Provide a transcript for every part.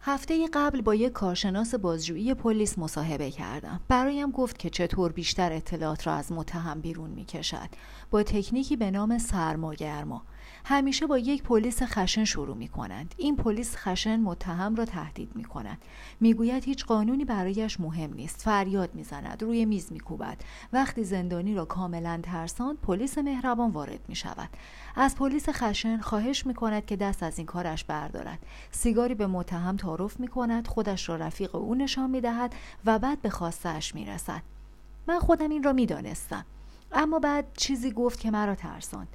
هفته قبل با یک کارشناس بازجویی پلیس مصاحبه کردم. برایم گفت که چطور بیشتر اطلاعات را از متهم بیرون می کشد. با تکنیکی به نام سرماگرما. همیشه با یک پلیس خشن شروع می کنند. این پلیس خشن متهم را تهدید می کند. می‌گوید هیچ قانونی برایش مهم نیست. فریاد می زند. روی میز می کوبد. وقتی زندانی را کاملا ترساند پلیس مهربان وارد می شود. از پلیس خشن خواهش می کند که دست از این کارش بردارد. سیگاری به متهم تعارف می کند. خودش را رفیق او نشان می دهد و بعد به خواستش می رسد. من خودم این را می دانستم. اما بعد چیزی گفت که مرا ترساند.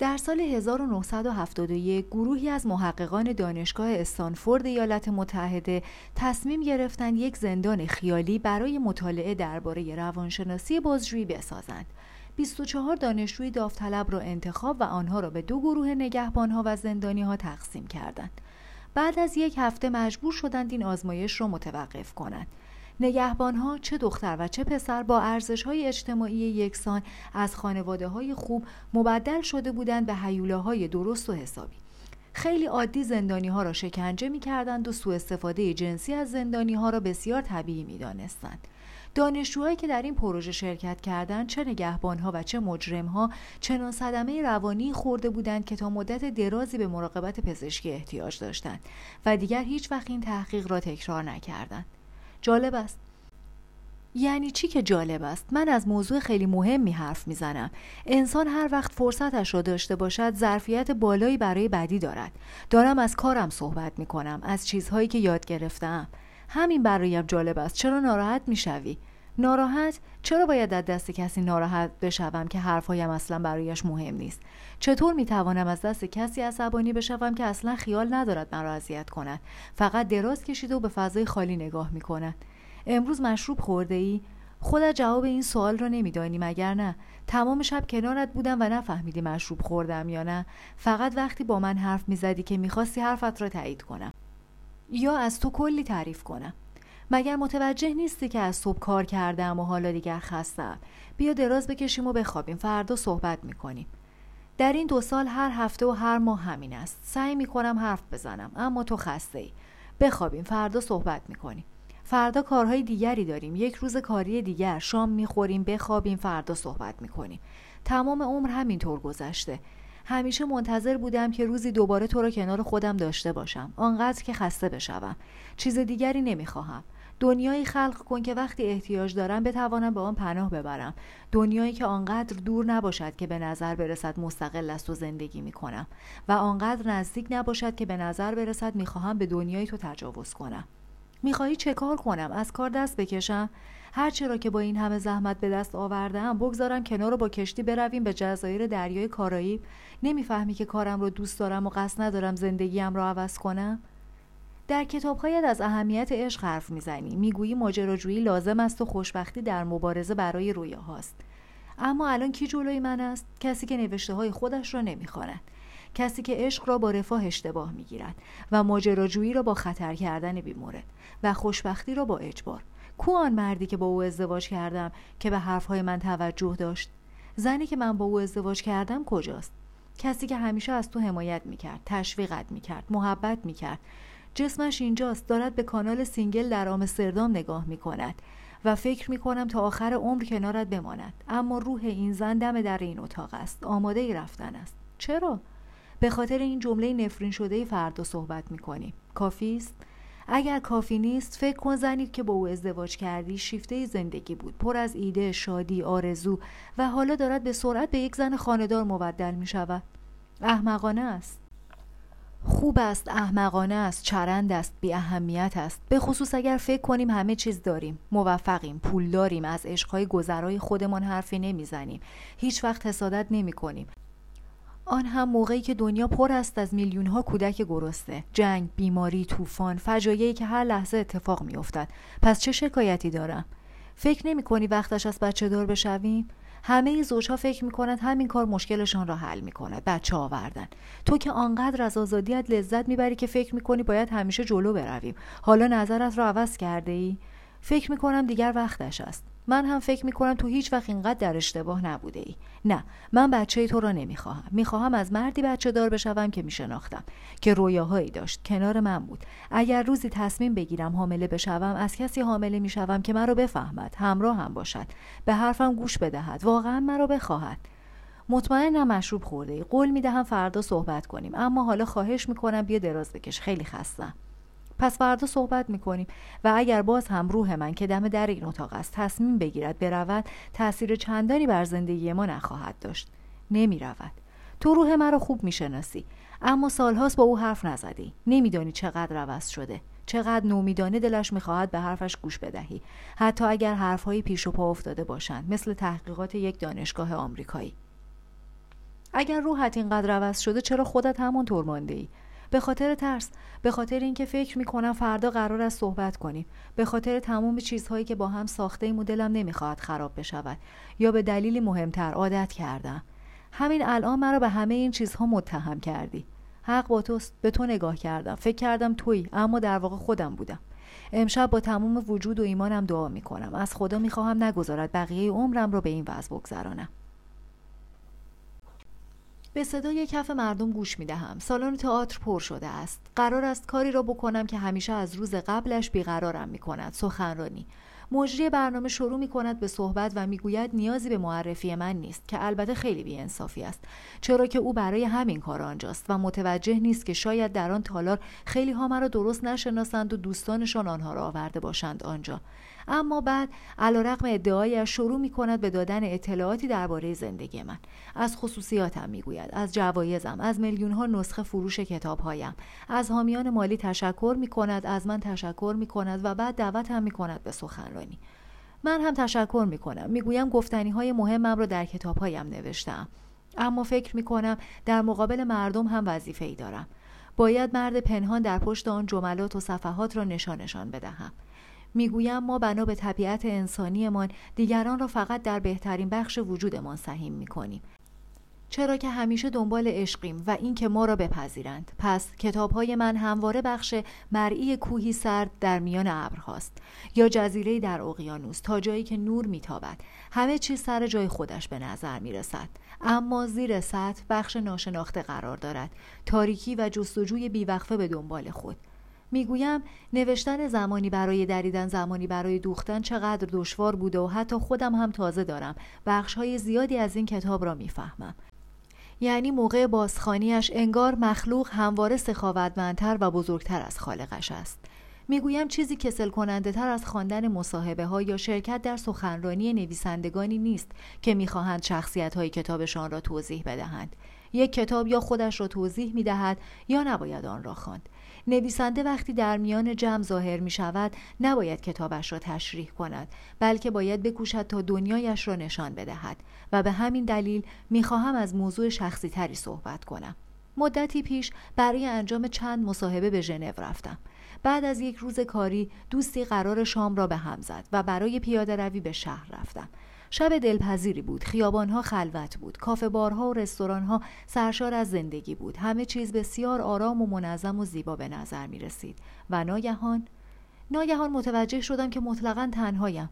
در سال 1971 گروهی از محققان دانشگاه استانفورد ایالات متحده تصمیم گرفتند یک زندان خیالی برای مطالعه درباره روانشناسی بازجویی بسازند. 24 دانشجوی داوطلب را انتخاب و آنها را به دو گروه نگهبانها و زندانیها تقسیم کردند. بعد از یک هفته مجبور شدند این آزمایش را متوقف کنند. نگهبانها چه دختر و چه پسر با ارزش های اجتماعی یکسان از خانواده های خوب مبدل شده بودند به حیوله های درست و حسابی. خیلی عادی زندانی ها را شکنجه می کردند و سوء استفاده جنسی از زندانی ها را بسیار طبیعی می دانستند. دانشجوهایی که در این پروژه شرکت کردند چه نگهبانها و چه مجرمها چنان صدمه روانی خورده بودند که تا مدت درازی به مراقبت پزشکی احتیاج داشتند و دیگر هیچ وقت این تحقیق را تکرار نکردند جالب است. یعنی چی که جالب است؟ من از موضوع خیلی مهمی حرف می‌زنم. انسان هر وقت فرصتش را داشته باشد ظرفیت بالایی برای بدی دارد. دارم از کارم صحبت می‌کنم از چیزهایی که یاد گرفتم همین برایم جالب است. چرا ناراحت می‌شوی؟ ناراحت؟ چرا باید از دست کسی ناراحت بشوم که حرفهایم اصلا برایش مهم نیست؟ چطور می‌توانم از دست کسی عصبانی بشوم که اصلا خیال ندارد مرا اذیت کند؟ فقط دراز کشیده و به فضای خالی نگاه می‌کند. امروز مشروب خورده ای خودت جواب این سوال را نمیدانی مگر نه. تمام شب کنارت بودم و نفهمیدی مشروب خوردم یا نه. فقط وقتی با من حرف می‌زدی که می‌خواستی حرفت را تایید کنم. یا از تو کلی تعریف کنم. مگر متوجه نیستی که از صبح کار کردم و حالا دیگر خستم؟ بیا دراز بکشیم و بخوابیم. فردا صحبت می‌کنیم. در این دو سال هر هفته و هر ماه همین است. سعی می‌کنم حرف بزنم اما تو خسته ای بخوابیم. فردا صحبت می‌کنیم. فردا کارهای دیگری داریم. یک روز کاری دیگر. شام می‌خوریم بخوابیم فردا صحبت می‌کنیم. تمام عمر همینطور گذشته. همیشه منتظر بودم که روزی دوباره تو را کنار خودم داشته باشم. آنقدر که خسته بشوم. چیز دیگری نمی‌خواهم. دنیایی خلق کن که وقتی احتیاج دارم بتوانم به آن پناه ببرم. دنیایی که آنقدر دور نباشد که به نظر برسد مستقل است و زندگی می کنم و آنقدر نزدیک نباشد که به نظر برسد می‌خواهم به دنیای تو تجاوز کنم. می‌خواهی چه کار کنم؟ از کار دست بکشم؟ هرچه را که با این همه زحمت به دست آوردم بگذارم کنار رو با کشتی برویم به جزایر دریای کارائیب. نمی‌فهمی که کارم رو دوست دارم و قصد ندارم زندگیم را عوض کنم؟ در کتابهایت از اهمیت عشق حرف می‌زنی. می‌گویی ماجراجویی لازم است و خوشبختی در مبارزه برای رویاهاست اما الان کی جلوی من است؟ کسی که نوشته های خودش را نمی‌خواند. کسی که عشق را با رفاه اشتباه می‌گیرد و ماجراجویی را با خطر کردن بیمورد و خوشبختی را با اجبار. کو آن مردی که با او ازدواج کردم که به حرفهای من توجه داشت؟ زنی که من با او ازدواج کردم کجاست؟ کسی که همیشه از تو حمایت می‌کرد تشویقت می‌کرد محبت می‌کرد جسمش اینجاست دارد به کانال سینگل در آمستردام نگاه می کند و فکر می کنم تا آخر عمر کنارت بماند. اما روح این زن دم در این اتاق است. آماده‌ی رفتن است. چرا؟ به خاطر این جمله نفرین شده فردا صحبت می کنیم کافی است؟ اگر کافی نیست فکر کن زنی که با او ازدواج کردی شیفته زندگی بود. پر از ایده شادی آرزو و حالا دارد به سرعت به یک زن خاندار مبدل می شود احمقانه است. خوب است احمقانه است چرند است بی اهمیت است. به خصوص اگر فکر کنیم همه چیز داریم. موفقیم پول داریم از عشقهای گذرای خودمان حرفی نمی‌زنیم. هیچ وقت حسادت نمی کنیم آن هم موقعی که دنیا پر است از میلیون ها کودک گرسنه. جنگ بیماری طوفان فجایعی که هر لحظه اتفاق میافتد. پس چه شکایتی دارم؟ فکر نمی کنی وقتش از بچه دار بشویم؟ همه زوجها فکر می‌کنند همین کار مشکلشان را حل می‌کند بچه آوردن. تو که آنقدر از آزادیت لذت می‌بری که فکر می‌کنی باید همیشه جلو برویم. حالا نظرت را عوض کرده ای فکر می‌کنم دیگر وقتش است. من هم فکر می‌کنم تو هیچ وقت اینقدر در اشتباه نبوده ای. نه من بچه تو را نمی‌خواهم. می‌خواهم از مردی بچه دار بشوم که میشناختم که رویاهایی داشت. کنار من بود. اگر روزی تصمیم بگیرم حامله بشوم از کسی حامله می‌شوم که مرا بفهمد همراه هم باشد. به حرفم گوش بدهد. واقعا مرا بخواهد. مطمئنم مشروب خورده ای. قول می‌دهم فردا صحبت کنیم. اما حالا خواهش می‌کنم بیا دراز بکش. خیلی خستم. پس فردا صحبت می‌کنیم. و اگر باز هم روح من که دم در این اتاق است تصمیم بگیرد برود تاثیر چندانی بر زندگی ما نخواهد داشت. نمی‌رود. تو روح مرا خوب می‌شناسی. اما سالهاست با او حرف نزدی. نمیدانی چقدر عوض شده. چقدر نومیدانه دلش می‌خواهد به حرفش گوش بدهی. حتی اگر حرفهایی پیش و پا افتاده باشند مثل تحقیقات یک دانشگاه آمریکایی. اگر روحت اینقدر عوض شده چرا خودت همونطور مانده ای به خاطر ترس به خاطر اینکه فکر می‌کنم فردا قرار است صحبت کنیم. به خاطر تمام چیزهایی که با هم ساخته ایم و دلم نمی‌خواهد خراب بشود. یا به دلیلی مهمتر عادت کردم. همین الان مرا به همه این چیزها متهم کردی. حق با توست. به تو نگاه کردم. فکر کردم تویی اما در واقع خودم بودم. امشب با تمام وجود و ایمانم دعا می‌کنم. از خدا می‌خواهم نگذارد بقیه عمرم را به این وضع بگذرانم. به صدای کف مردم گوش می دهم. سالن تئاتر پر شده است. قرار است کاری را بکنم که همیشه از روز قبلش بیقرارم می کند. سخنرانی. مجری برنامه شروع می کند به صحبت و می‌گوید نیازی به معرفی من نیست که البته خیلی بیانصافی است چرا که او برای همین کار آنجاست و متوجه نیست که شاید در آن تالار خیلی ها مرا درست نشناسند و دوستانشان آنها را آورده باشند آنجا اما بعد علیرغم ادعایش شروع می کند به دادن اطلاعاتی درباره زندگی من. از خصوصیاتم می‌گوید. از جوایزم از میلیون ها نسخه فروش کتابهایم. از حامیان مالی تشکر می کند از من تشکر می کند و بعد دعوتم می کند به سخنرانی. من هم تشکر می کنم می‌گویم گفتنی های مهمم را در کتابهایم نوشتم اما فکر می کنم در مقابل مردم هم وظیفه ای دارم. باید مرد پنهان در پشت آن جملات و صفحات را نشانشان بدهم. می‌گویم ما بنا به طبیعت انسانیمان دیگران را فقط در بهترین بخش وجودمان سهیم می‌کنیم. چرا که همیشه دنبال عشقیم و این که ما را بپذیرند. پس کتاب های من همواره بخش مرئی کوهی سرد در میان ابرهاست یا جزیره در اقیانوس تا جایی که نور میتابد. همه چیز سر جای خودش به نظر می‌رسد. اما زیر سطح بخش ناشناخته قرار دارد. تاریکی و جستجوی بیوقفه به دنبال خود. می‌گویم نوشتن زمانی برای دریدن زمانی برای دوختن چقدر دشوار بوده و حتی خودم هم تازه دارم. بخش های زیادی از این کتاب را می‌فهمم. یعنی موقع بازخانیش انگار مخلوق همواره سخاوتمندتر و بزرگتر از خالقش است. می‌گویم چیزی کسل کننده تر از خواندن مصاحبه ها یا شرکت در سخنرانی نویسندگانی نیست که می‌خواهند شخصیت های کتابشان را توضیح بدهند. یک کتاب یا خودش را توضیح می دهد یا نباید آن را خواند. نویسنده وقتی در میان جمع ظاهر می شود نباید کتابش را تشریح کند بلکه باید بکوشد تا دنیایش را نشان بدهد. و به همین دلیل می خواهم از موضوع شخصی تری صحبت کنم. مدتی پیش برای انجام چند مصاحبه به ژنو رفتم. بعد از یک روز کاری دوستی قرار شام را به هم زد و برای پیاده روی به شهر رفتم. شب دلپذیری بود. خیابانها خلوت بود. کافه بارها و رستورانها سرشار از زندگی بود. همه چیز بسیار آرام و منظم و زیبا به نظر می رسید. و ناگهان ناگهان متوجه شدم که مطلقا تنهایم.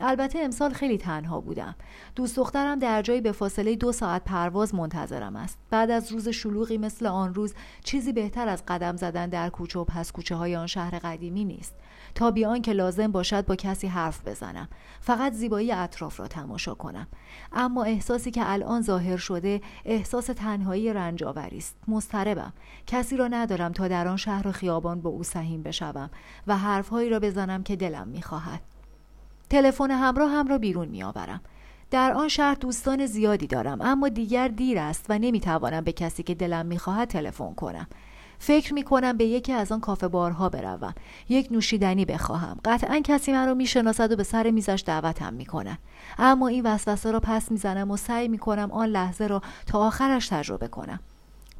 البته امسال خیلی تنها بودم. دوست دخترم در جایی به فاصله دو ساعت پرواز منتظرم است. بعد از روز شلوغی مثل آن روز چیزی بهتر از قدم زدن در کوچه و پس کوچه های آن شهر قدیمی نیست. تا بیان که لازم باشد با کسی حرف بزنم. فقط زیبایی اطراف را تماشا کنم. اما احساسی که الان ظاهر شده احساس تنهایی رنجاوری است. مضطربم. کسی را ندارم تا در آن شهر و خیابان با او سهیم بشوم و حرفهایی را بزنم که دلم می‌خواهد. تلفن همراه هم را بیرون میآورم. در آن شهر دوستان زیادی دارم اما دیگر دیر است و نمی‌توانم به کسی که دلم می‌خواهد تلفن کنم. فکر می کنم به یکی از آن کافه بارها بروم. یک نوشیدنی بخواهم. قطعا کسی من را می‌شناسد و به سر میزش دعوتم می‌کند اما این وسوسه را پس می‌زنم و سعی می‌کنم آن لحظه را تا آخرش تجربه کنم.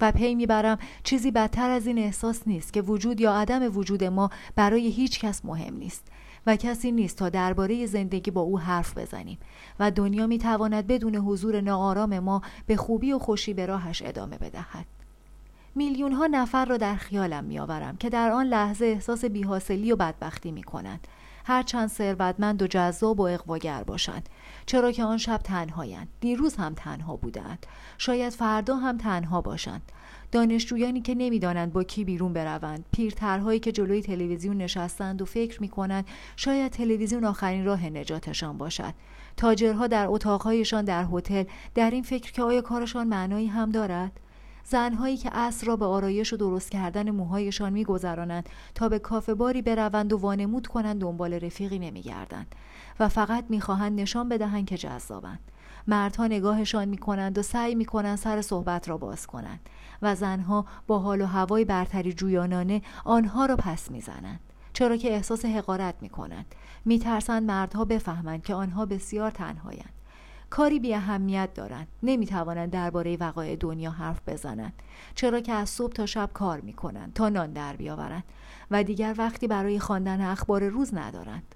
و پی می‌برم چیزی بدتر از این احساس نیست که وجود یا عدم وجود ما برای هیچ کس مهم نیست و کسی نیست تا درباره زندگی با او حرف بزنیم و دنیا می‌تواند بدون حضور ناآرام ما به خوبی و خوشی به راهش ادامه بدهد. میلیون ها نفر را در خیالم میآورم که در آن لحظه احساس بیحاصلی و بدبختی می کنند. هرچند ثروتمند و جذاب و اقواگر باشند. چرا که آن شب تنهایند. دیروز هم تنها بودند. شاید فردا هم تنها باشند. دانشجویانی که نمی‌دانند با کی بیرون بروند. پیرترهایی که جلوی تلویزیون نشستند و فکر می‌کنند شاید تلویزیون آخرین راه نجاتشان باشد. تاجرها در اتاقهایشان در هتل در این فکر که آیا کارشان معنایی هم دارد؟ زنهایی که اصر را به آرایش و درست کردن موهایشان میگذرانند تا به کافه باری بروند و وانمود کنند دنبال رفیقی نمیگردند و فقط می‌خواهند نشان بدهند که جذابند. مردها نگاهشان می‌کنند و سعی می‌کنند سر صحبت را باز کنند و زنها با حال و هوای برتری جویانانه آنها را پس می‌زنند چرا که احساس حقارت می‌کنند. میترسند مردها بفهمند که آنها بسیار تنهایند. کاری بی اهمیت دارند. نمی‌توانند درباره وقایع دنیا حرف بزنند. چرا که از صبح تا شب کار می‌کنند تا نان در بیاورند و دیگر وقتی برای خواندن اخبار روز ندارند.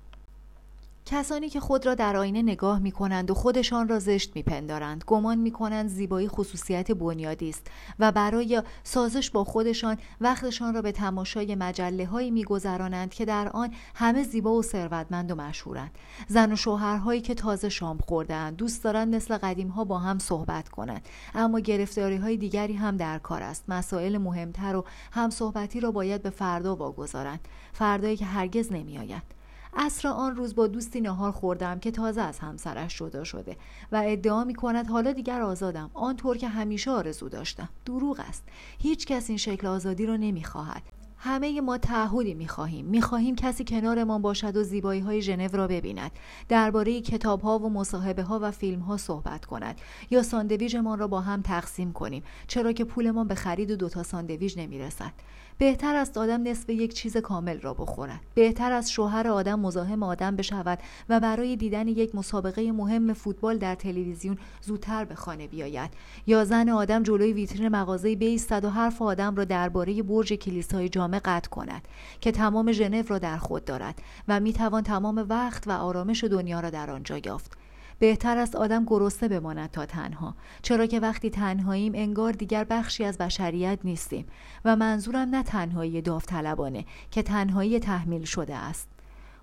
کسانی که خود را در آینه نگاه می کنند و خودشان را زشت می پندارند گمان می کنند زیبایی خصوصیت بنیادی است و برای سازش با خودشان وقتشان را به تماشای مجله هایی می گذرانند که در آن همه زیبا و ثروتمند و مشهورند. زن و شوهرهایی که تازه شام خوردهاند دوست دارند مثل قدیم ها با هم صحبت کنند. اما گرفتاری های دیگری هم در کار است. مسائل مهمتر و هم صحبتی را باید به فردا واگذارند. فردایی که هرگز نمیآید اصر آن روز با دوستی نهار خوردم که تازه از همسرش جدا شده و ادعا می کند حالا دیگر آزادم. آنطور که همیشه آرزو داشتم. دروغ است. هیچ کس این شکل آزادی را نمی‌خواهد همه ما تعهدی می‌خواهیم می‌خواهیم کسی کنارمان باشد و زیبایی های ژنو را ببیند. درباره کتاب ها و مصاحبه ها و فیلم ها صحبت کند. یا ساندویژمان را با هم تقسیم کنیم. چرا که پولمان به خرید دو تا ساندویژ نمی‌رسد بهتر است آدم نصف یک چیز کامل را بخورد. بهتر است شوهر آدم مزاحم آدم بشود و برای دیدن یک مسابقه مهم فوتبال در تلویزیون زودتر به خانه بیاید. یا زن آدم جلوی ویترین مغازه بیستد و حرف آدم را درباره برج کلیسای جامع قطع کند که تمام ژنو را در خود دارد و می‌توان تمام وقت و آرامش دنیا را در آنجا یافت. بهتر است آدم گرسنه بماند تا تنها. چرا که وقتی تنهاییم انگار دیگر بخشی از بشریت نیستیم و منظورم نه تنهایی داوطلبانه که تنهایی تحمیل شده است.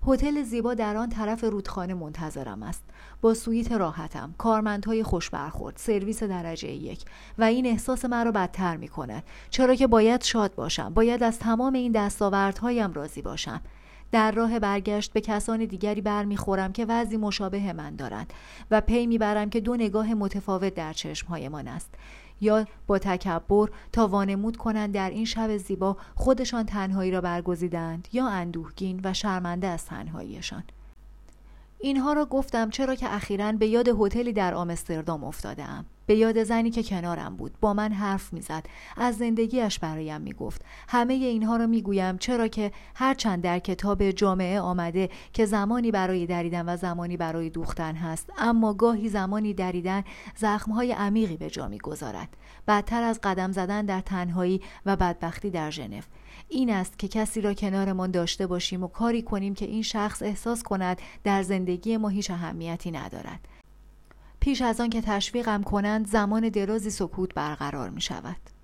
هتل زیبا در آن طرف رودخانه منتظرم است. با سویت راحتم. کارمندهای خوش برخورد. سرویس درجه یک. و این احساس مرا بدتر می کند چرا که باید شاد باشم. باید از تمام این دستاوردهایم راضی باشم. در راه برگشت به کسان دیگری برمیخورم که وضعی مشابه من دارند و پی می‌برم که دو نگاه متفاوت در چشمهایمان است. یا با تکبر تا وانمود کنند در این شب زیبا خودشان تنهایی را برگزیدند یا اندوهگین و شرمنده از تنهاییشان. اینها را گفتم چرا که اخیرا به یاد هتلی در آمستردام افتادم. به یاد زنی که کنارم بود. با من حرف می‌زد. از زندگیش برایم می‌گفت. همه اینها را می‌گویم چرا که هرچند در کتاب جامعه آمده که زمانی برای دریدن و زمانی برای دوختن هست اما گاهی زمانی دریدن زخمهای عمیقی به جا می‌گذارد. بدتر از قدم زدن در تنهایی و بدبختی در ژنو. این است که کسی را کنارمان داشته باشیم و کاری کنیم که این شخص احساس کند در زندگی ما هیچ اهمیتی ندارد. پیش از آن که تشویقم کنند زمان درازی سکوت برقرار می شود